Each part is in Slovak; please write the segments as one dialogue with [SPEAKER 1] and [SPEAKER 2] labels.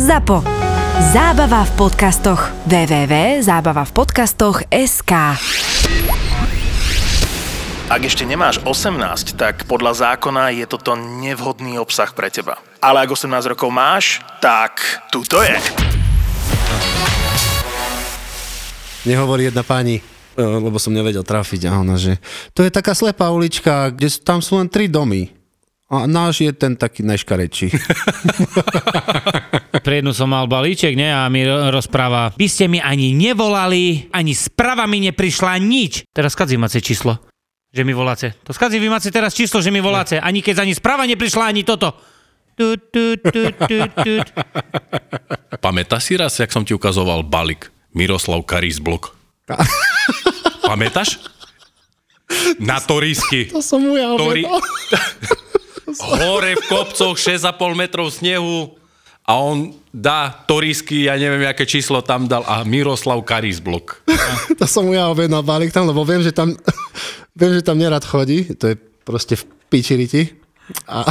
[SPEAKER 1] ZAPO. Zábava v podcastoch. www.zábavavpodcastoch.sk
[SPEAKER 2] Ak ešte nemáš 18, tak podľa zákona je toto nevhodný obsah pre teba. Ale ak 18 rokov máš, tak tu to je.
[SPEAKER 3] Nehovorí jedna pani, e, lebo som nevedel trafiť a ona, že to je taká slepá ulička, kde tam sú len tri domy. A náš je ten taký najškarečší.
[SPEAKER 4] Pre jednu som mal balíček, ne? A mi ro- rozpráva, vy ste mi ani nevolali, ani správa mi neprišla nič. Teraz skadzi máte číslo, že mi voláte. To skadzi vy máte teraz číslo, že mi voláte. Ani keď ani správa neprišla, ani toto. Tu, tu, tu, tu, tu.
[SPEAKER 5] Pamätáš si raz, jak som ti ukazoval balík Miroslav Karis blok? Pamätáš? Na Torisky.
[SPEAKER 3] To som mu ja
[SPEAKER 5] Tori... Hore v kopcoch 6,5 metrov snehu a on dá Torisky, ja neviem, aké číslo tam dal a Miroslav Karis blok.
[SPEAKER 3] To som mu ja objednal balík tam, lebo viem, že tam, viem, že tam nerad chodí. To je proste v pičiriti. A,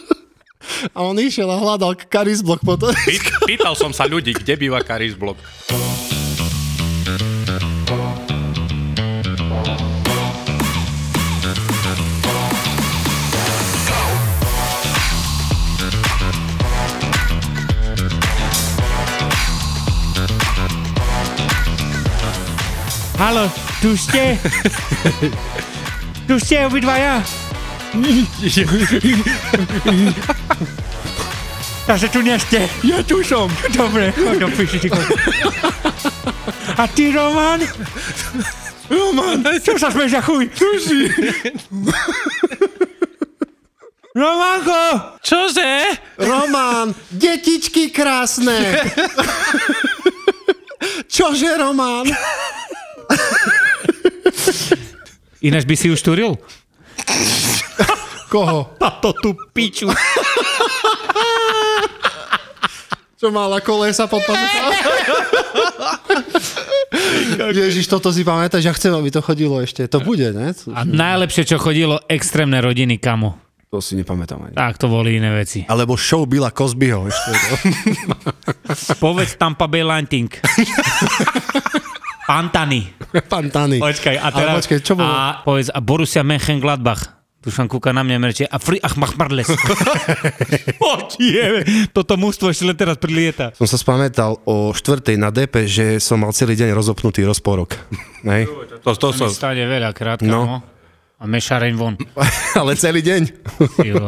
[SPEAKER 3] a on išiel a hľadal karizblok potom.
[SPEAKER 5] Pý- Pýtal som sa ľudí, kde býva Karis blok.
[SPEAKER 4] Halo, tu ste? tu ste obidvaja? Takže tu nie ste. Ja tu som. Dobre, choď do piči. A ty, Roman? Roman, čo sa smieš za chuj? Tu si. Romanko! Čože?
[SPEAKER 3] Román, detičky krásne. Čože, Román?
[SPEAKER 4] Ináč by si už turil?
[SPEAKER 3] Koho?
[SPEAKER 4] Táto tu piču.
[SPEAKER 3] Čo mala kolesa pod pazuchou? Ježiš, toto si pamätáš, ja chcem, aby to chodilo ešte. To bude, ne?
[SPEAKER 4] A najlepšie, čo chodilo, extrémne rodiny, kamo.
[SPEAKER 3] To si nepamätám ani.
[SPEAKER 4] Tak to boli iné veci.
[SPEAKER 3] Alebo show Billa Cosbyho ešte.
[SPEAKER 4] Povedz Tampa Bay Lightning. Pantany.
[SPEAKER 3] Pantany.
[SPEAKER 4] Počkaj, a
[SPEAKER 3] Ale
[SPEAKER 4] teraz...
[SPEAKER 3] počkaj, čo bolo?
[SPEAKER 4] A povedz, a Borussia Mönchengladbach. Dušan kúka na mňa a merčie, a Fri ach mach marles. Poďme, toto mužstvo ešte len teraz prilieta.
[SPEAKER 3] Som sa spamätal o štvrtej na DP, že som mal celý deň rozopnutý rozporok. Nej?
[SPEAKER 5] To, to,
[SPEAKER 4] To
[SPEAKER 5] to,
[SPEAKER 4] stane veľa krát,
[SPEAKER 3] No.
[SPEAKER 4] no. A mešareň von.
[SPEAKER 3] Ale celý deň.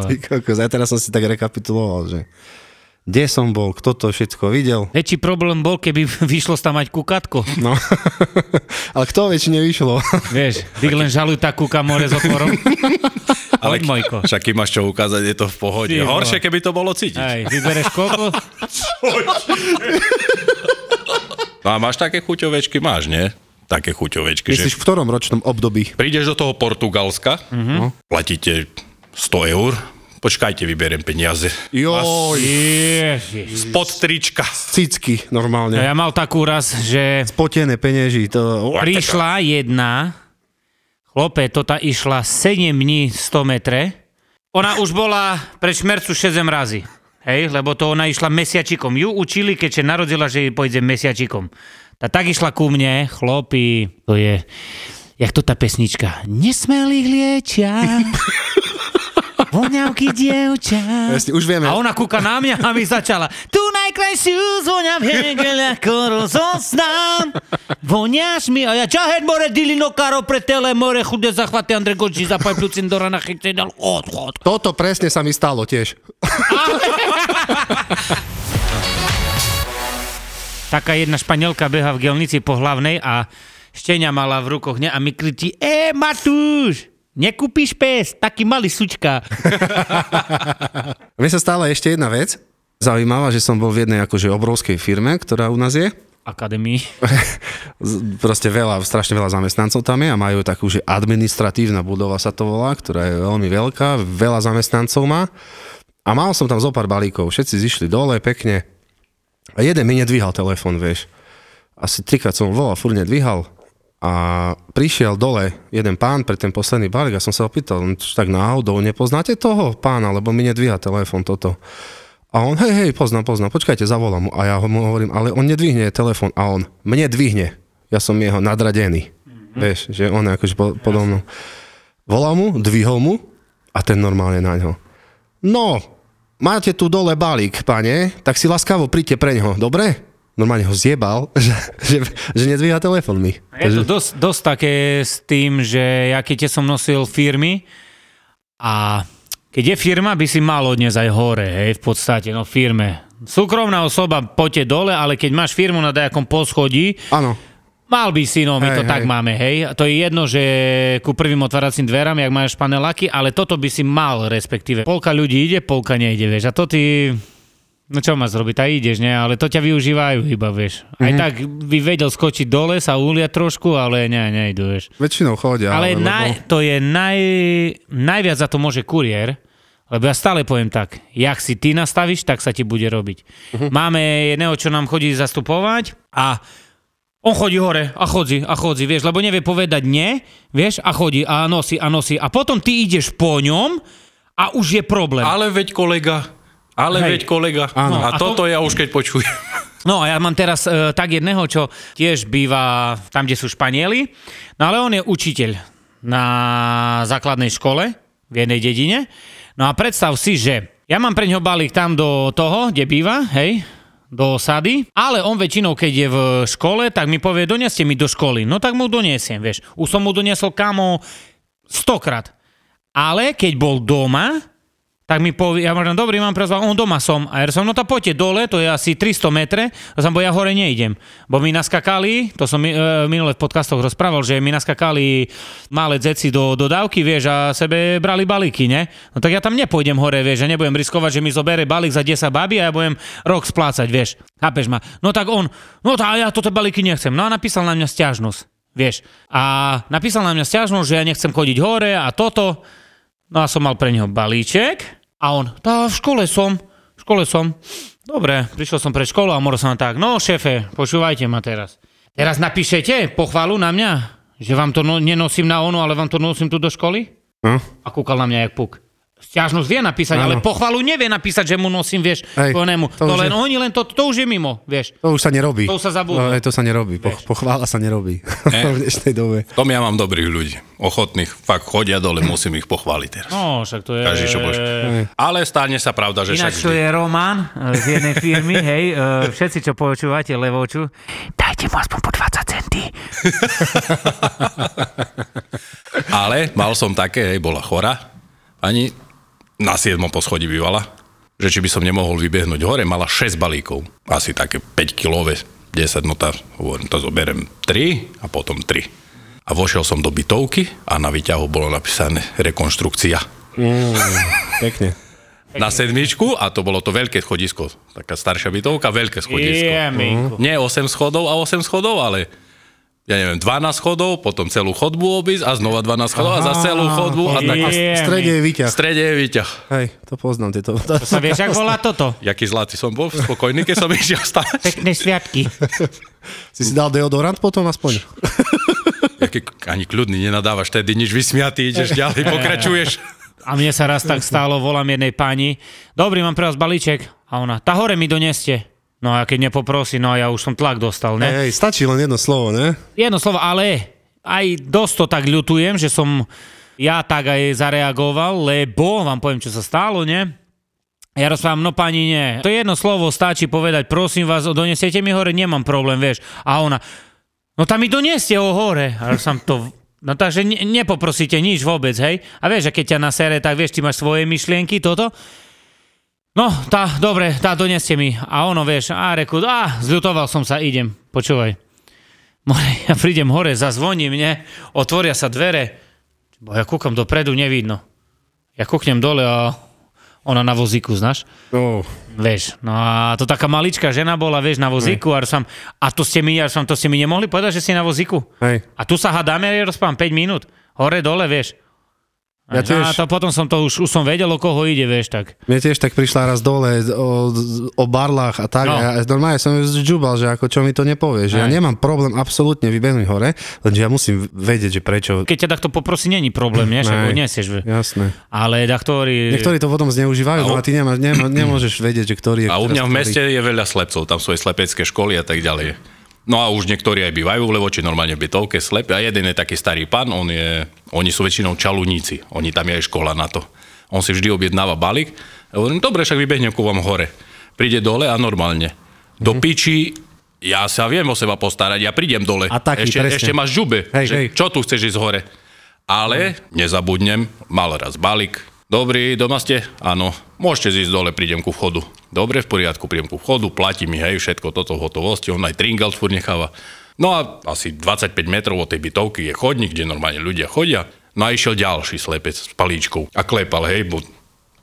[SPEAKER 4] Ty
[SPEAKER 3] kokos, teraz som si tak rekapituloval, že kde som bol, kto to všetko videl.
[SPEAKER 4] Väčší problém bol, keby vyšlo tam mať kukatko.
[SPEAKER 3] No. Ale kto väčšine vyšlo?
[SPEAKER 4] Vieš, ty len žaluj tak kúka more s otvorom.
[SPEAKER 5] ale
[SPEAKER 4] Mojko.
[SPEAKER 5] však keď máš čo ukázať, je to v pohode.
[SPEAKER 4] Ty.
[SPEAKER 5] Horšie, keby to bolo cítiť.
[SPEAKER 4] Hej, vybereš koľko?
[SPEAKER 5] No a máš také chuťovečky? Máš, nie? Také chuťovečky,
[SPEAKER 3] Myslíš
[SPEAKER 5] že
[SPEAKER 3] v ktorom ročnom období?
[SPEAKER 5] prídeš do toho Portugalska,
[SPEAKER 4] Mhm.
[SPEAKER 5] platíte 100 eur, počkajte, vyberiem peniaze.
[SPEAKER 3] Joj,
[SPEAKER 4] Ježiš.
[SPEAKER 5] Spod trička.
[SPEAKER 3] cicky normálne.
[SPEAKER 4] Ja mal takú raz, že
[SPEAKER 3] Spotené penieži. To...
[SPEAKER 4] prišla jedna, chlope, tota išla 7 dní 100 metre. Ona už bola pre šmercu 6 razy. Hej, lebo to ona išla mesiačikom. Ju učili, keďže narodila, že jej pôjde mesiačikom. Tá tak išla ku mne, chlopi, to je, jak to tá pesnička. Nesmelých liečia, voňavky dievča.
[SPEAKER 3] Jasne, už vieme.
[SPEAKER 4] A ona kúka na mňa a mi začala Tu najkrajšiu zvoňa v hegel ako rozoznám Voňaš mi a ja čahet more dilino karo pre tele more chudé zachvaty Andre Goči zapaj plucin do rana chytej dal od, od.
[SPEAKER 3] Toto presne sa mi stalo tiež.
[SPEAKER 4] Taká jedna španielka beha v gelnici po hlavnej a štenia mala v rukoch ne, a mi kričí E, Matúš, nekúpiš pes, taký malý sučka.
[SPEAKER 3] Mne sa stala ešte jedna vec. Zaujímavá, že som bol v jednej akože obrovskej firme, ktorá u nás je.
[SPEAKER 4] Akadémii.
[SPEAKER 3] Proste veľa, strašne veľa zamestnancov tam je a majú takú, že administratívna budova sa to volá, ktorá je veľmi veľká, veľa zamestnancov má. A mal som tam zo pár balíkov, všetci zišli dole pekne. A jeden mi nedvíhal telefon, vieš. Asi trikrát som volal, furt nedvíhal. A prišiel dole jeden pán pre ten posledný balík a som sa opýtal, "No, čo tak náhodou nepoznáte toho pána, lebo mi nedvíha telefon toto. A on, hej, hej, poznám, poznám, počkajte, zavolám mu. A ja mu hovorím, ale on nedvihne telefón. A on, mne dvihne. Ja som jeho nadradený. Mm-hmm. Vieš, že on je akože po, podo mnou. Volal mu, dvihol mu a ten normálne na ňo. No, máte tu dole balík, pane, tak si laskavo príďte pre ňoho, dobre? Normálne ho zjebal, že, že, že nedvíha telefón mi.
[SPEAKER 4] Je to dosť, dosť také s tým, že ja keď som nosil firmy a keď je firma, by si mal odniesť aj hore, hej, v podstate, no firme. Súkromná osoba, poďte dole, ale keď máš firmu na nejakom poschodí,
[SPEAKER 3] Áno,
[SPEAKER 4] Mal by si, no my
[SPEAKER 3] Hej,
[SPEAKER 4] to tak
[SPEAKER 3] hej.
[SPEAKER 4] máme, hej. A To je jedno, že ku prvým otváracím dverám, jak máš paneláky, ale toto by si mal, respektíve. Polka ľudí ide, polka nejde, vieš. A to ty... No čo máš zrobiť, tak ideš, ne? Ale to ťa využívajú iba, vieš. Aj
[SPEAKER 3] Mhm.
[SPEAKER 4] tak by vedel skočiť dole, sa uliať trošku, ale ne, nejdu, vieš.
[SPEAKER 3] väčšinou chodia.
[SPEAKER 4] Ale
[SPEAKER 3] lebo-
[SPEAKER 4] naj, to je naj, najviac za to môže kuriér, lebo ja stále poviem tak, jak si ty nastavíš, tak sa ti bude robiť. Uh-huh. Máme jedného, čo nám chodí zastupovať a on chodí hore a chodí a chodí, vieš, lebo nevie povedať nie, vieš, a chodí a nosí a nosí. A potom ty ideš po ňom a už je problém.
[SPEAKER 5] Ale veď kolega, ale
[SPEAKER 4] Hej.
[SPEAKER 5] veď kolega.
[SPEAKER 3] Áno.
[SPEAKER 5] A,
[SPEAKER 4] A to-
[SPEAKER 5] toto ja už keď počujem.
[SPEAKER 4] No a ja mám teraz e, tak jedného, čo tiež býva tam, kde sú Španieli, no ale on je učiteľ na základnej škole v jednej dedine. No a predstav si, že ja mám pre ňoho balík tam do toho, kde býva, hej, do osady, ale on väčšinou, keď je v škole, tak mi povie, doneste mi do školy. No tak mu doniesiem, vieš. Už som mu doniesol kamo stokrát. Ale keď bol doma, tak mi povie, ja môžem, dobrý, mám prezval, on doma som. A ja som, no tak poďte dole, to je asi 300 metre, a som, bo ja hore neidem. Bo my naskakali, to som mi- e, minule v podcastoch rozprával, že my naskakali malé dzeci do dodávky, vieš, a sebe brali balíky, ne? No tak ja tam nepôjdem hore, vieš, a nebudem riskovať, že mi zobere balík za 10 babi a ja budem rok splácať, vieš. Chápeš ma? No tak on, no tak ja toto balíky nechcem. No a napísal na mňa stiažnosť, vieš. A napísal na mňa stiažnosť, že ja nechcem chodiť hore a toto. No a som mal pre neho balíček a on, tá v škole som, v škole som. Dobre, prišiel som pre školu a možno som tak, no šéfe, počúvajte ma teraz. Teraz napíšete pochvalu na mňa, že vám to no, nenosím na onu, ale vám to nosím tu do školy?
[SPEAKER 3] No?
[SPEAKER 4] A kúkal na mňa jak puk. Stiažnosť vie napísať,
[SPEAKER 3] Áno.
[SPEAKER 4] ale pochvalu nevie napísať, že mu nosím, vieš,
[SPEAKER 3] Hej,
[SPEAKER 4] plnému.
[SPEAKER 3] to
[SPEAKER 4] To, len
[SPEAKER 3] je-
[SPEAKER 4] oni, len to, to už je mimo, vieš.
[SPEAKER 3] To už sa nerobí.
[SPEAKER 4] To už sa zabudlo.
[SPEAKER 3] No, to sa nerobí. Po, pochvála sa nerobí. v dnešnej dobe.
[SPEAKER 5] V tom ja mám dobrých ľudí. Ochotných. Fakt chodia dole, musím ich pochváliť teraz.
[SPEAKER 4] No, však to je...
[SPEAKER 5] Každý, čo bož. Ale stane sa pravda, že však
[SPEAKER 4] Ináč to
[SPEAKER 5] vždy.
[SPEAKER 4] je Roman e, z jednej firmy, hej, e, všetci, čo počúvate Levoču, dajte mu aspoň po 20 centí.
[SPEAKER 5] Ale mal som také, hej, bola chora. Ani na 7. poschodí bývala. Že či by som nemohol vybehnúť hore, mala 6 balíkov. Asi také 5 kilové, 10, no tá, hovorím, to zoberiem 3 a potom 3. A vošiel som do bytovky a na výťahu bolo napísané rekonštrukcia.
[SPEAKER 3] Pekne.
[SPEAKER 5] Na sedmičku a to bolo to veľké schodisko. Taká staršia bytovka, veľké schodisko.
[SPEAKER 4] Jeminku.
[SPEAKER 5] Nie 8 schodov a 8 schodov, ale ja neviem, 12 schodov, potom celú chodbu obísť a znova 12 schodov a za celú chodbu a tak.
[SPEAKER 3] V strede je
[SPEAKER 5] V
[SPEAKER 3] výťah.
[SPEAKER 5] strede je výťah.
[SPEAKER 3] Hej, to poznám. Tieto. To,
[SPEAKER 4] To sa vieš, ak volá toto?
[SPEAKER 5] Jaký zlatý som bol, spokojný, keď som išiel stále.
[SPEAKER 4] Pekné sviatky.
[SPEAKER 3] si si dal deodorant potom aspoň?
[SPEAKER 5] Jaký, ani kľudný, nenadávaš tedy nič vysmiatý, ideš ďalej, pokračuješ.
[SPEAKER 4] A mne sa raz tak stálo, volám jednej pani, dobrý, mám pre vás balíček. A ona, tá hore mi doneste. No a keď nepoprosí, no a ja už som tlak dostal, ne?
[SPEAKER 3] Hej, stačí len jedno slovo, ne?
[SPEAKER 4] Jedno slovo, ale aj dosť to tak ľutujem, že som ja tak aj zareagoval, lebo vám poviem, čo sa stalo, nie? Ja rozprávam, no pani, nie. To jedno slovo stačí povedať, prosím vás, donesiete mi hore, nemám problém, vieš. A ona, no tam mi donieste ho hore. A ja som to... No takže ne, nepoprosíte nič vôbec, hej? A vieš, že keď ťa nasere, tak vieš, ty máš svoje myšlienky, toto. No, tá, dobre, tá, doneste mi. A ono, vieš, a reku, a, zľutoval som sa, idem, počúvaj. More, ja prídem hore, zazvoní mne, otvoria sa dvere, bo ja kúkam dopredu, nevidno. Ja kúknem dole a ona na vozíku, znáš?
[SPEAKER 3] No,
[SPEAKER 4] Vieš, no a to taká maličká žena bola, vieš, na vozíku a som, a to ste mi, ja som, to ste mi nemohli povedať, že si na vozíku?
[SPEAKER 3] hej.
[SPEAKER 4] A tu sa hadáme, ja rozprávam 5 minút, hore, dole, vieš.
[SPEAKER 3] Ja
[SPEAKER 4] A
[SPEAKER 3] tiež,
[SPEAKER 4] to potom som to už, už som vedel, o koho ide, vieš, tak.
[SPEAKER 3] mne tiež tak prišla raz dole o, o barlách a tak.
[SPEAKER 4] No.
[SPEAKER 3] A ja normálne som ju zžubal, že ako čo mi to nepovie. Že ja
[SPEAKER 4] Aj.
[SPEAKER 3] nemám problém absolútne vybehnúť hore, lenže ja musím vedieť, že prečo.
[SPEAKER 4] Keď ťa takto poprosí, není problém, nie? Však ve-
[SPEAKER 3] Jasné.
[SPEAKER 4] Ale taktori...
[SPEAKER 3] Niektorí to potom zneužívajú, no a ty nemáš, nemá, nemôžeš vedieť, že ktorý je
[SPEAKER 5] A u mňa v
[SPEAKER 3] ktorý.
[SPEAKER 5] meste je veľa slepcov, tam sú aj slepecké školy a tak ďalej. No a už niektorí aj bývajú v Levoči, normálne v bytovke slepí. A jeden je taký starý pán, on je, oni sú väčšinou čaluníci, oni tam je aj škola na to. On si vždy objednáva balík. A hovorím, dobre, však vybehnem ku vám hore. Príde dole a normálne. Do piči, ja sa viem o seba postarať, ja prídem dole.
[SPEAKER 3] A taký,
[SPEAKER 5] ešte,
[SPEAKER 3] presne.
[SPEAKER 5] ešte máš žube,
[SPEAKER 3] Hej,
[SPEAKER 5] že
[SPEAKER 3] hej.
[SPEAKER 5] čo tu chceš ísť hore. Ale nezabudnem, mal raz balík. Dobrý, doma ste? Áno. Môžete zísť dole, prídem ku vchodu. Dobre, v poriadku, prídem ku vchodu, platí mi, hej, všetko toto v hotovosti, on aj tringel furt necháva. No a asi 25 metrov od tej bytovky je chodník, kde normálne ľudia chodia. No a išiel ďalší slepec s palíčkou a klepal, hej, bo,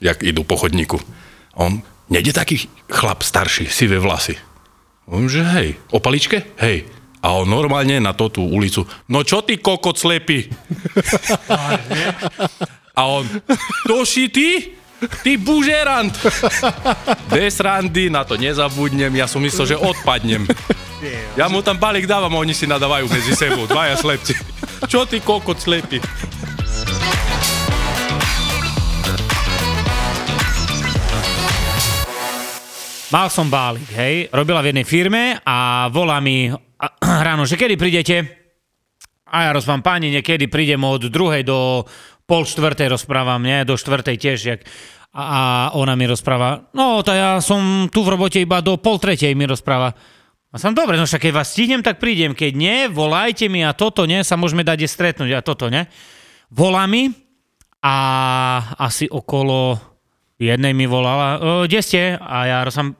[SPEAKER 5] jak idú po chodníku. On, nejde taký chlap starší, sivé vlasy. On, že hej, o paličke? Hej. A on normálne na to tú ulicu, no čo ty kokot slepý? A on, to si ty? Ty bužerant! Bez randy, na to nezabudnem, ja som myslel, že odpadnem. Ja mu tam balík dávam, oni si nadávajú medzi sebou, dvaja slepci. Čo ty kokot slepý?
[SPEAKER 4] Mal som bálik, hej, robila v jednej firme a volá mi ráno, že kedy prídete? A ja rozpám, páni, niekedy prídem od druhej do pol štvrtej rozprávam, nie, do štvrtej tiež, jak, a, ona mi rozpráva, no to ja som tu v robote iba do pol tretej mi rozpráva. A som dobre, no však keď vás stihnem, tak prídem, keď nie, volajte mi a toto, nie, sa môžeme dať stretnúť a toto, nie. Volá mi a asi okolo jednej mi volala, "E, kde ste? A ja som,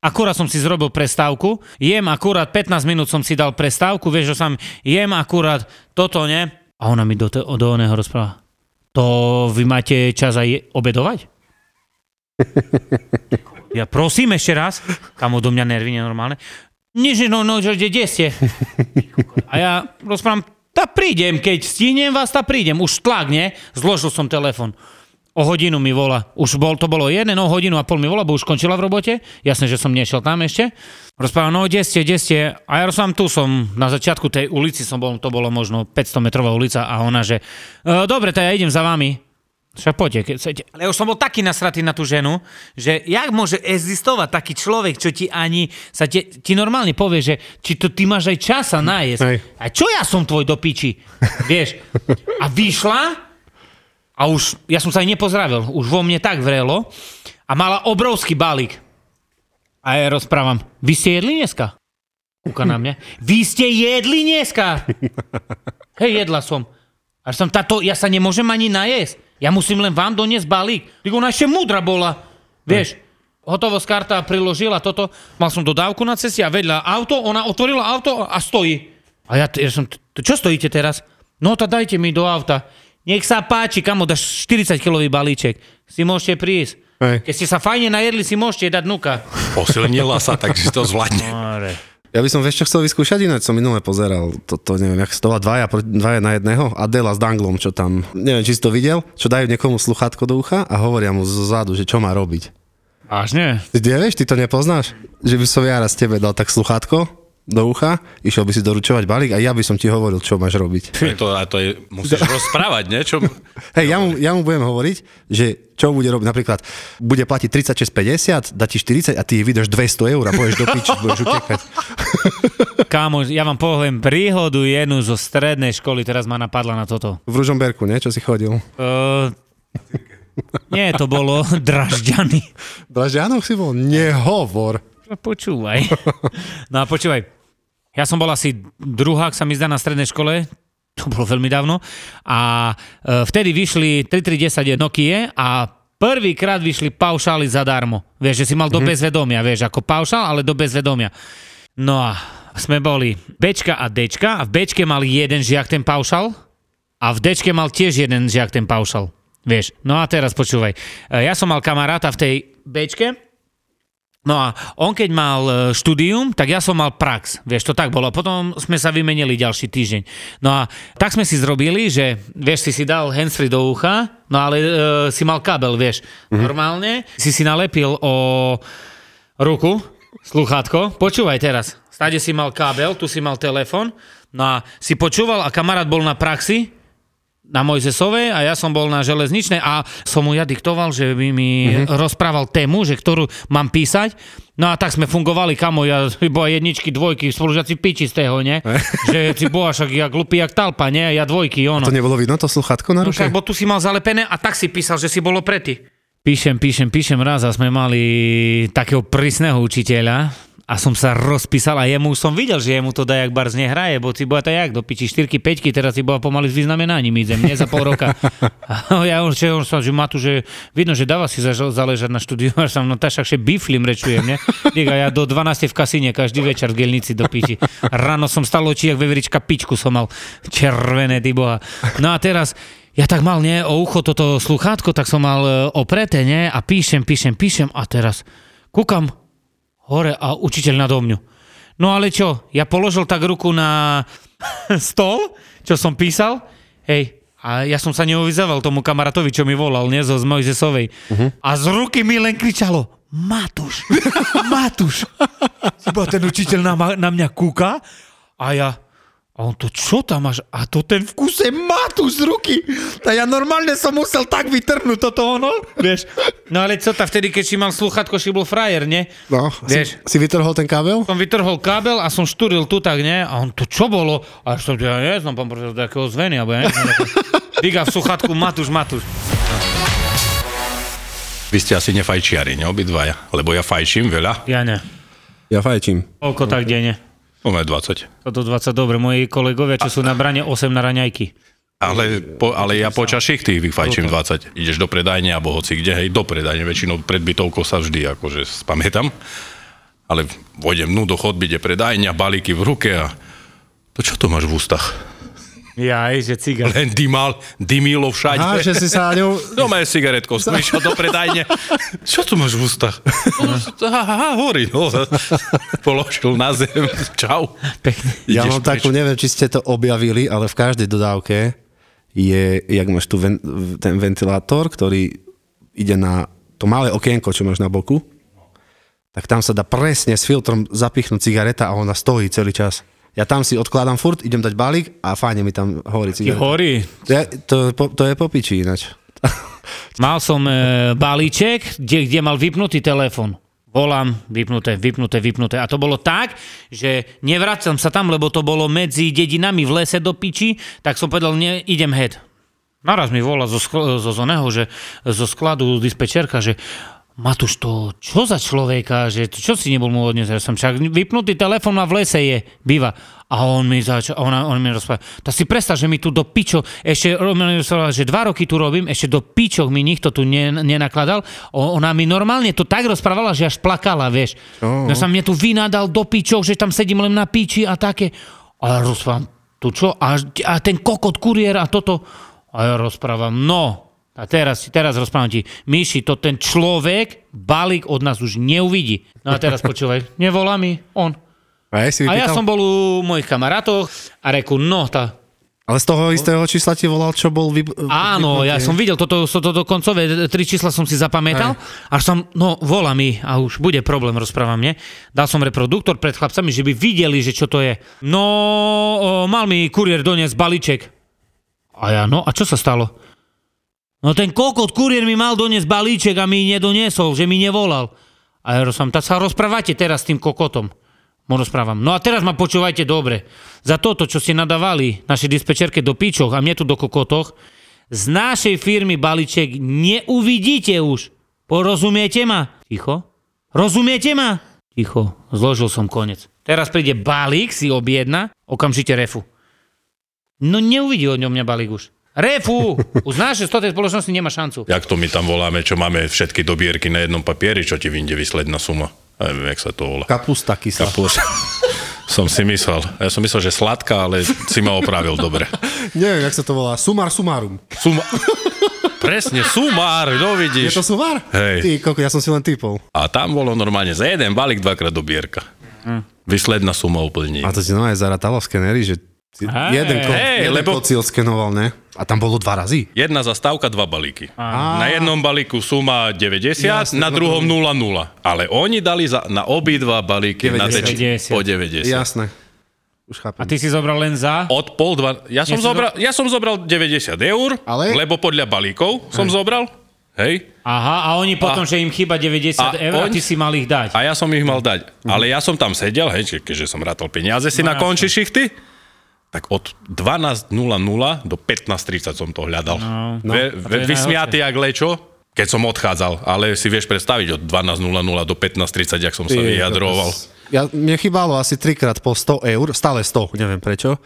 [SPEAKER 4] akurát som si zrobil prestávku, jem akurát 15 minút som si dal prestávku, vieš, že som jem akurát toto, ne? A ona mi do, te, do oného rozpráva, to vy máte čas aj obedovať? Ja prosím ešte raz, kamo do mňa nervy nenormálne. Nie, že no, no, že kde ste? A ja rozprávam, tak prídem, keď stihnem vás, tak prídem. Už tlak, nie? Zložil som telefon. O hodinu mi volá. Už bol, to bolo jeden, o hodinu a pol mi volá, bo už končila v robote. Jasné, že som nešiel tam ešte. Rozprávam, no kde ste, kde ste? A ja rozprávam, tu som, na začiatku tej ulici som bol, to bolo možno 500 metrová ulica a ona, že e, dobre, tak ja idem za vami. Však poďte, keď chcete. Ale ja už som bol taký nasratý na tú ženu, že jak môže existovať taký človek, čo ti ani sa ti, ti normálne povie, že či to ty máš aj čas sa nájsť.
[SPEAKER 3] Hej.
[SPEAKER 4] A čo ja som tvoj do piči? Vieš? A vyšla a už, ja som sa aj nepozdravil, už vo mne tak vrelo a mala obrovský balík. A ja rozprávam, vy ste jedli dneska? Kúka na mňa. Vy ste jedli dneska? Hej, jedla som. A som táto, ja sa nemôžem ani najesť. Ja musím len vám doniesť balík. Tak ona ešte múdra bola. Vieš, hotovosť karta priložila toto. Mal som dodávku na ceste a vedľa auto, ona otvorila auto a stojí. A ja, ja som, "To čo stojíte teraz? No to dajte mi do auta. Nech sa páči, kamo, dáš 40-kilový balíček. Si môžete prísť.
[SPEAKER 3] Hej.
[SPEAKER 4] Keď ste sa fajne najedli, si môžete dať nuka.
[SPEAKER 5] Posilnila sa, takže to zvládne.
[SPEAKER 4] More.
[SPEAKER 3] Ja by som vieš, čo chcel vyskúšať ináč, som minule pozeral, to, to neviem, jak to dvaja, dvaja na jedného, Adela s Danglom, čo tam, neviem, či si to videl, čo dajú niekomu sluchátko do ucha a hovoria mu zozadu, že čo má robiť.
[SPEAKER 4] Vážne?
[SPEAKER 3] Ty nevieš, ty to nepoznáš? Že by som ja raz tebe dal tak sluchátko do ucha, išiel by si doručovať balík a ja by som ti hovoril, čo máš robiť.
[SPEAKER 5] A to, a to je, musíš rozprávať, niečo?
[SPEAKER 3] Hej, ja mu, ja mu budem hovoriť, že čo bude robiť, napríklad bude platiť 36,50, dá ti 40 a ty vydaš 200 eur a budeš do piči, budeš utekať.
[SPEAKER 4] Kámo, ja vám poviem príhodu jednu zo strednej školy, teraz ma napadla na toto.
[SPEAKER 3] V Ružomberku, nie? Čo si chodil?
[SPEAKER 4] Uh, nie, to bolo Dražďany.
[SPEAKER 3] V Dražďanoch si bol? Nehovor.
[SPEAKER 4] No, Počúvaj. No a počúvaj. Ja som bol asi druhák, sa mi zdá, na strednej škole. To bolo veľmi dávno. A e, vtedy vyšli 3310 Nokia a prvýkrát vyšli paušály zadarmo. Vieš, že si mal do bezvedomia, vieš, ako paušál, ale do bezvedomia. No a sme boli Bčka a Dčka a v Bčke mal jeden žiak ten paušal a v Dčke mal tiež jeden žiak ten paušal. Vieš, no a teraz počúvaj. E, Ja som mal kamaráta v tej Bčke, No a on keď mal e, štúdium, tak ja som mal prax. Vieš, to tak bolo. Potom sme sa vymenili ďalší týždeň. No a tak sme si zrobili, že vieš, si si dal handsfree do ucha, no ale e, si mal kábel, vieš. Mm-hmm. Normálne si si nalepil o ruku, sluchátko. Počúvaj teraz. Stade si mal kábel, tu si mal telefon. No a si počúval a kamarát bol na praxi, na Mojzesovej a ja som bol na železničnej a som mu ja diktoval, že by mi mm-hmm. rozprával tému, že ktorú mám písať. No a tak sme fungovali, kamo, ja bola jedničky, dvojky, spolužiaci piči z toho, ne? že si bola však jak glupý, jak talpa, ne? Ja dvojky, ono.
[SPEAKER 3] To nebolo vidno, to sluchátko na
[SPEAKER 4] No
[SPEAKER 3] ruke?
[SPEAKER 4] však, bo tu si mal zalepené a tak si písal, že si bolo prety. Píšem, píšem, píšem raz a sme mali takého prísneho učiteľa a som sa rozpísal a jemu som videl, že jemu to dajak bars nehraje, bo si bola to jak do piči 4 5 teraz si bola pomaly s vyznamenaním idem, nie za pol roka. A ja už, že, on sa, že má tu, že vidno, že dáva si zaž- záležať na štúdiu, až som, no tá však že biflim rečujem, ne? Diga, ja do 12 v kasíne každý večer v gelnici do piči. Ráno som stal oči, jak veverička pičku som mal. Červené, ty boha. No a teraz, ja tak mal, nie, o ucho toto sluchátko, tak som mal e, opreté, nie, a píšem, píšem, píšem a teraz kúkam hore a učiteľ nado mňu. No ale čo, ja položil tak ruku na stol, čo som písal, hej, a ja som sa neuvyzával tomu kamarátovi, čo mi volal, nie, zo z Mojzesovej. Uh-huh. A z ruky mi len kričalo, Matúš, Matúš. Iba ten učiteľ na, ma- na mňa kúka a ja, a on to čo tam máš? A to ten v kuse Matúš z ruky. A ja normálne som musel tak vytrhnúť toto ono, vieš. No ale co ta vtedy, keď si mal sluchatko, si bol frajer, nie?
[SPEAKER 3] No,
[SPEAKER 4] Vieš.
[SPEAKER 3] si, si vytrhol ten kábel?
[SPEAKER 4] som vytrhol kábel a som štúril tu tak, nie? A on to čo bolo? A som ja neznám, pán profesor, takého zveny, alebo ja neviem. Diga v sluchatku, Matúš, Matúš.
[SPEAKER 5] Vy ste asi nefajčiari, ne, obidvaja? Lebo ja fajčím veľa.
[SPEAKER 4] Ja ne.
[SPEAKER 3] Ja fajčím.
[SPEAKER 4] Koľko tak denne?
[SPEAKER 5] Máme 20.
[SPEAKER 4] Toto 20, dobre. Moji kolegovia, čo sú na brane, 8 na raňajky.
[SPEAKER 5] Ale, po, ale ja počas šichty vyfajčím 20. Ideš do predajne alebo hoci kde, hej, do predajne. Väčšinou pred bytovkou sa vždy akože spamätám. Ale vojdem dnu do chodby, kde predajňa, balíky v ruke a to čo to máš v ústach?
[SPEAKER 4] Ja, že cigár.
[SPEAKER 5] Len dymal, dymilo všade.
[SPEAKER 3] Á, že si sa ňou...
[SPEAKER 5] No má cigaretkou, išiel do predajne. Čo tu máš v ústach? Aha, horí, no. Položil na zem. Čau.
[SPEAKER 4] Pekne.
[SPEAKER 3] Ja
[SPEAKER 5] Ideš
[SPEAKER 3] mám takú,
[SPEAKER 5] preč.
[SPEAKER 3] neviem, či ste to objavili, ale v každej dodávke je, jak máš tu ven, ten ventilátor, ktorý ide na to malé okienko, čo máš na boku, tak tam sa dá presne s filtrom zapichnúť cigareta a ona stojí celý čas. Ja tam si odkladám furt, idem dať balík a fajne mi tam horí
[SPEAKER 4] Ti
[SPEAKER 3] cigareta.
[SPEAKER 4] horí.
[SPEAKER 3] To je, to, je po- to je popiči ináč.
[SPEAKER 4] Mal som e, balíček, kde, kde mal vypnutý telefon. Volám, vypnuté, vypnuté, vypnuté. A to bolo tak, že nevracam sa tam, lebo to bolo medzi dedinami v lese do piči, tak som povedal, ne, idem head. Naraz mi volá zo, skl- zo zoného, že zo skladu dispečerka, že Matúš, to čo za človeka, že to, čo si nebol mu odniesť, ja som však vypnutý telefon má v lese je, býva. A on mi začal, on, on mi rozprával, tak si predstav, že mi tu do pičo, ešte, že dva roky tu robím, ešte do pičoch mi nikto tu ne, nenakladal. O, ona mi normálne to tak rozprávala, že až plakala, vieš. Oh. Ja sa mne tu vynadal do pičoch, že tam sedím len na piči a také. A ja rozprávam, tu čo? A, a ten kokot kuriér a toto. A ja rozprávam, no, a teraz, teraz rozprávam ti, Myši, to ten človek, balík od nás už neuvidí. No a teraz počúvaj, nevolá mi on.
[SPEAKER 3] A, ja si
[SPEAKER 4] A ja som bol u mojich kamarátoch a reku, no tá,
[SPEAKER 3] Ale z toho istého čísla ti volal, čo bol vy...
[SPEAKER 4] áno, ja som videl, toto, toto, toto koncové tri čísla som si zapamätal, až som, no volá mi a už bude problém, rozprávam, nie? Dal som reproduktor pred chlapcami, že by videli, že čo to je. No, o, mal mi kuriér doniesť balíček. A ja, no a čo sa stalo? No ten kokot kuriér mi mal doniesť balíček a mi nedoniesol, že mi nevolal. A ja rozprávam, tak sa rozprávate teraz s tým kokotom. Mu rozprávam. No a teraz ma počúvajte dobre. Za toto, čo ste nadávali našej dispečerke do pičoch a mne tu do kokotoch, z našej firmy balíček neuvidíte už. Porozumiete ma? Ticho. Rozumiete ma? Ticho. Zložil som konec. Teraz príde balík, si objedna, okamžite refu. No neuvidí od ňom mňa balík už. Refu! Uznáš, že z tej spoločnosti nemá šancu.
[SPEAKER 5] Jak to my tam voláme, čo máme všetky dobierky na jednom papieri, čo ti vyjde výsledná suma. Ja neviem, jak sa to volá.
[SPEAKER 3] Kapusta kyslá.
[SPEAKER 5] Kapus. som si myslel. Ja som myslel, že sladká, ale si ma opravil dobre.
[SPEAKER 3] Neviem, jak sa to volá. Sumar sumarum.
[SPEAKER 5] Suma. Presne, sumár, no
[SPEAKER 3] Je
[SPEAKER 5] vidíš.
[SPEAKER 3] to sumár?
[SPEAKER 5] Hej.
[SPEAKER 3] Ty, koľko, ja som si len typol.
[SPEAKER 5] A tam bolo normálne za jeden balík dvakrát dobierka. Výsledná suma úplne.
[SPEAKER 3] A to si normálne zarátalo skenery, že ty-
[SPEAKER 4] Hej,
[SPEAKER 3] jeden, ko,
[SPEAKER 5] hej,
[SPEAKER 3] jeden
[SPEAKER 5] lebo-
[SPEAKER 3] kocíl skenoval, ne? A tam bolo dva razy.
[SPEAKER 5] Jedna zastávka, dva balíky. Na jednom balíku suma 90,
[SPEAKER 3] Jasne,
[SPEAKER 5] na
[SPEAKER 3] no
[SPEAKER 5] druhom 0,0. Ale oni dali za, na obidva balíky na
[SPEAKER 3] 90.
[SPEAKER 5] teč, po 90.
[SPEAKER 3] Jasné. Už chápem.
[SPEAKER 4] A ty si zobral len za?
[SPEAKER 5] Od pol dva... Ja som, zobral, ja som zobral 90 eur,
[SPEAKER 3] Ale-
[SPEAKER 5] lebo podľa balíkov som zobral. Hej.
[SPEAKER 4] Aha, a oni potom,
[SPEAKER 5] A-
[SPEAKER 4] že im chyba 90
[SPEAKER 5] a
[SPEAKER 4] eur a
[SPEAKER 5] oni-
[SPEAKER 4] ty si mal ich dať.
[SPEAKER 5] A ja som ich mal dať. Ale ja som tam sedel, hej, keďže som rátal peniaze si na
[SPEAKER 4] No,
[SPEAKER 5] konči šichty, tak od 12.00 do 15.30 som to hľadal. No, ve,
[SPEAKER 4] to
[SPEAKER 5] ve, vysmiatý jak lečo, keď som odchádzal. Ale si vieš predstaviť od 12.00 do 15.30, jak som sa vyjadroval.
[SPEAKER 3] Ja, mne chýbalo asi trikrát po 100 eur, stále 100, neviem prečo.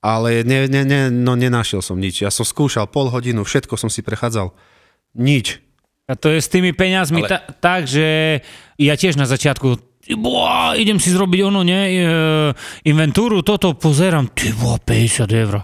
[SPEAKER 3] Ale ne, ne, ne, no nenašiel som nič. Ja som skúšal pol hodinu, všetko som si prechádzal. Nič.
[SPEAKER 4] A to je s tými peniazmi
[SPEAKER 5] Ale-
[SPEAKER 4] ta, tak, že ja tiež na začiatku boha, idem si zrobiť ono, ne, e, inventúru, toto pozerám, ty boha, 50 eur.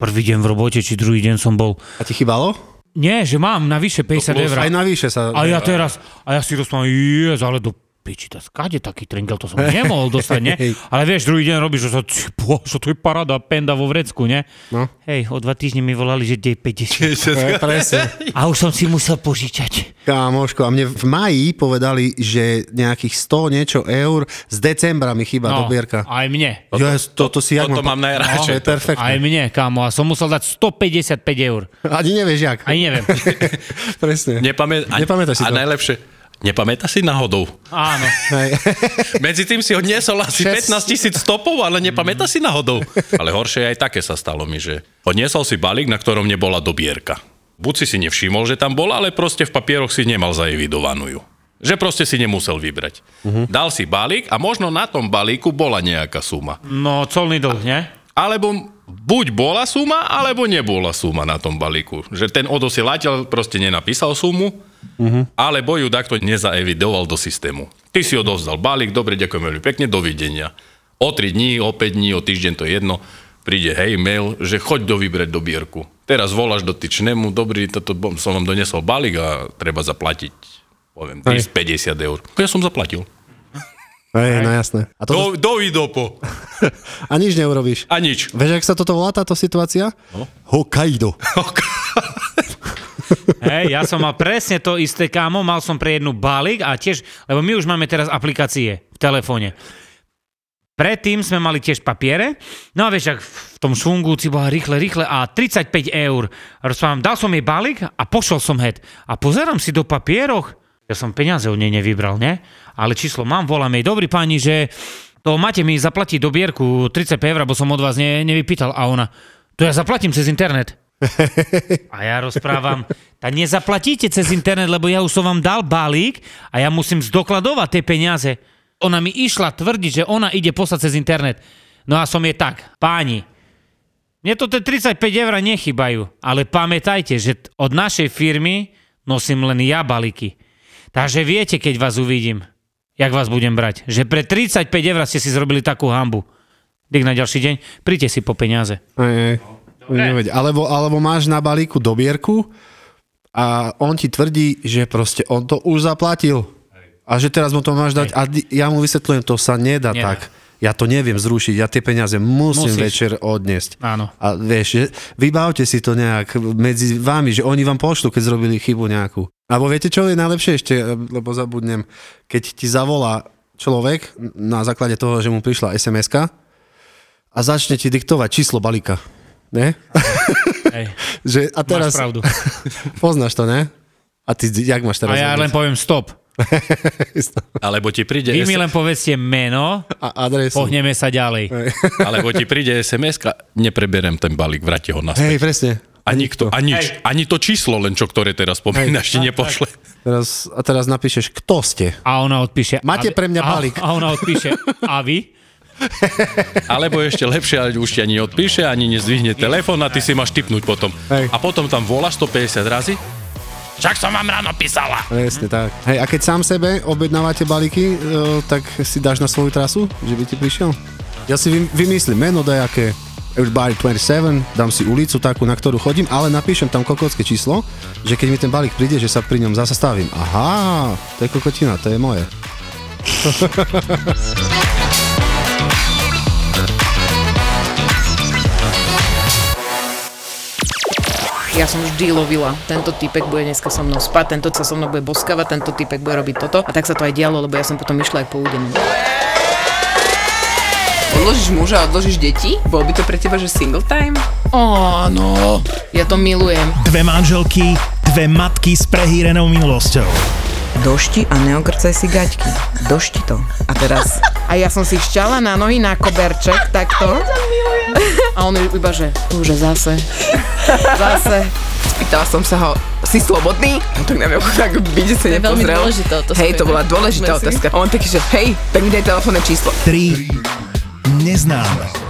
[SPEAKER 4] Prvý deň v robote, či druhý deň som bol.
[SPEAKER 3] A ti chýbalo?
[SPEAKER 4] Nie, že mám navyše 50
[SPEAKER 5] plus
[SPEAKER 4] eur.
[SPEAKER 3] Aj navyše sa...
[SPEAKER 4] A ja teraz, a ja si rozprávam, jes, ale do piči, to skáde taký tringel, to som nemohol dostať, ne? Ale vieš, druhý deň robíš, že to, ty bože, to je parada, penda vo vrecku, ne?
[SPEAKER 3] No.
[SPEAKER 4] Hej, o dva týždne mi volali, že dej 50.
[SPEAKER 3] E, presne.
[SPEAKER 4] A už som si musel požičať.
[SPEAKER 3] Kámoško, a mne v maji povedali, že nejakých 100 niečo eur z decembra mi chýba
[SPEAKER 4] No,
[SPEAKER 3] dobierka.
[SPEAKER 4] aj mne.
[SPEAKER 3] Yes, toto si jak
[SPEAKER 5] toto mám najradšej.
[SPEAKER 3] To je perfektné.
[SPEAKER 4] Aj mne, kámo, a som musel dať 155 eur.
[SPEAKER 3] Ani nevieš jak.
[SPEAKER 4] Ani neviem.
[SPEAKER 3] Presne.
[SPEAKER 5] Nepamä... a,
[SPEAKER 3] Nepamätáš si
[SPEAKER 5] a
[SPEAKER 3] to?
[SPEAKER 5] najlepšie, nepamätá si náhodou.
[SPEAKER 4] Áno.
[SPEAKER 5] Medzi tým si odniesol asi
[SPEAKER 3] Šesť.
[SPEAKER 5] 15 tisíc stopov, ale nepamätá si náhodou. Ale horšie aj také sa stalo mi, že odniesol si balík, na ktorom nebola dobierka. Buď si si nevšimol, že tam bola, ale proste v papieroch si nemal zaevidovanú ju. Že proste si nemusel vybrať. Uh-huh. Dal si balík a možno na tom balíku bola nejaká suma.
[SPEAKER 4] No, colný dlh, ne?
[SPEAKER 5] Alebo buď bola suma, alebo nebola suma na tom balíku. Že ten odosielateľ proste nenapísal sumu, uh-huh. alebo ju takto nezaevidoval do systému. Ty si odovzdal balík, dobre, ďakujem veľmi pekne, dovidenia. O 3 dní, o 5 dní, o týždeň, to je jedno, príde hej, mail, že choď do vybrať dobierku. Teraz voláš dotyčnému, dobrý, toto som vám donesol balík a treba zaplatiť, poviem, 350 eur. Ja som zaplatil.
[SPEAKER 3] Hej, no jasné. A, to,
[SPEAKER 5] Do, do Idopo.
[SPEAKER 3] a nič neurobíš.
[SPEAKER 5] A nič.
[SPEAKER 3] Vieš, jak sa toto volá, táto situácia? No. Hokkaido.
[SPEAKER 4] Hej, ja som mal presne to isté, kámo, mal som pre jednu balík a tiež, lebo my už máme teraz aplikácie v telefóne. Predtým sme mali tiež papiere, no a vieš, ak v tom švungu si bola rýchle, rýchle a 35 eur. Rozprávam, dal som jej balík a pošol som head. A pozerám si do papieroch, ja som peniaze od nej nevybral, ne? Ale číslo mám, volám jej, dobrý pani, že to máte mi zaplatiť dobierku 35 eur, bo som od vás ne, nevypýtal. A ona, to ja zaplatím cez internet. A ja rozprávam, tak nezaplatíte cez internet, lebo ja už som vám dal balík a ja musím zdokladovať tie peniaze. Ona mi išla tvrdiť, že ona ide poslať cez internet. No a som je tak, páni, mne to tie 35 eur nechybajú, ale pamätajte, že od našej firmy nosím len ja balíky. Takže viete, keď vás uvidím, jak vás budem brať. Že pre 35 eur ste si zrobili takú hambu. Dík na ďalší deň, príďte si po peniaze.
[SPEAKER 3] Hej, hej. Neveď. Alebo, alebo máš na balíku dobierku a on ti tvrdí, že proste on to už zaplatil. A že teraz mu to máš dať. A ja mu vysvetľujem, to sa nedá,
[SPEAKER 4] Nedá.
[SPEAKER 3] tak. Ja to neviem zrušiť, ja tie peniaze musím
[SPEAKER 4] Musíš.
[SPEAKER 3] večer odniesť.
[SPEAKER 4] Áno.
[SPEAKER 3] A vieš, že vybavte si to nejak medzi vami, že oni vám pošlu, keď zrobili chybu nejakú. Alebo viete, čo je najlepšie ešte, lebo zabudnem, keď ti zavolá človek na základe toho, že mu prišla sms a začne ti diktovať číslo balíka. Ne?
[SPEAKER 4] Hej,
[SPEAKER 3] že, a teraz,
[SPEAKER 4] máš pravdu.
[SPEAKER 3] poznáš to, ne? A ty, jak máš teraz?
[SPEAKER 4] A ja len poviem stop.
[SPEAKER 5] Alebo ti príde,
[SPEAKER 4] Vy mi len povedzte meno,
[SPEAKER 3] a adresu.
[SPEAKER 4] pohneme sa ďalej.
[SPEAKER 5] alebo ti príde sms nepreberem ten balík, vráti ho naspäť.
[SPEAKER 3] Hej, presne.
[SPEAKER 5] A nikto, ani, ani to číslo len čo, ktoré teraz spomínaš, ti nepošle.
[SPEAKER 3] Teraz, a teraz napíšeš, kto ste?
[SPEAKER 4] A ona odpíše...
[SPEAKER 3] Máte
[SPEAKER 4] a,
[SPEAKER 3] pre mňa
[SPEAKER 4] a-
[SPEAKER 3] balík.
[SPEAKER 4] A, ona odpíše, a vy?
[SPEAKER 5] Alebo ešte lepšie, ale už ti ani odpíše, ani nezdvihne telefón a ty si máš tipnúť potom.
[SPEAKER 3] Hej.
[SPEAKER 5] A potom tam voláš 150 razy. Však som vám ráno písala.
[SPEAKER 3] Presne tak. Hej, a keď sám sebe objednávate balíky, e, tak si dáš na svoju trasu, že by ti prišiel? Ja si vym- vymyslím meno dajaké, Everybody 27, dám si ulicu takú, na ktorú chodím, ale napíšem tam kokotské číslo, že keď mi ten balík príde, že sa pri ňom zastavím. Aha, to je kokotina, to je moje.
[SPEAKER 6] Ja som vždy lovila. Tento typek bude dneska so mnou spať, tento sa so mnou bude boskavať, tento typek bude robiť toto. A tak sa to aj dialo, lebo ja som potom išla aj po údenu.
[SPEAKER 7] Odložíš muža, odložíš deti? Bol by to pre teba, že single time?
[SPEAKER 6] Áno, ja to milujem.
[SPEAKER 8] Dve manželky, dve matky s prehýrenou minulosťou.
[SPEAKER 7] Došti a neokrcaj si gaťky. Došti to. A teraz...
[SPEAKER 6] A ja som si šťala na nohy na koberček, takto. A on iba, že už zase, zase.
[SPEAKER 7] Spýtala som sa ho, si slobodný? On tak na mňa tak vydesene
[SPEAKER 9] To je veľmi
[SPEAKER 7] pozrel.
[SPEAKER 9] dôležitá otázka,
[SPEAKER 7] Hej, to bola dôležitá otázka. A on taký, že hej, tak mi daj telefónne číslo.
[SPEAKER 8] Tri neznáme.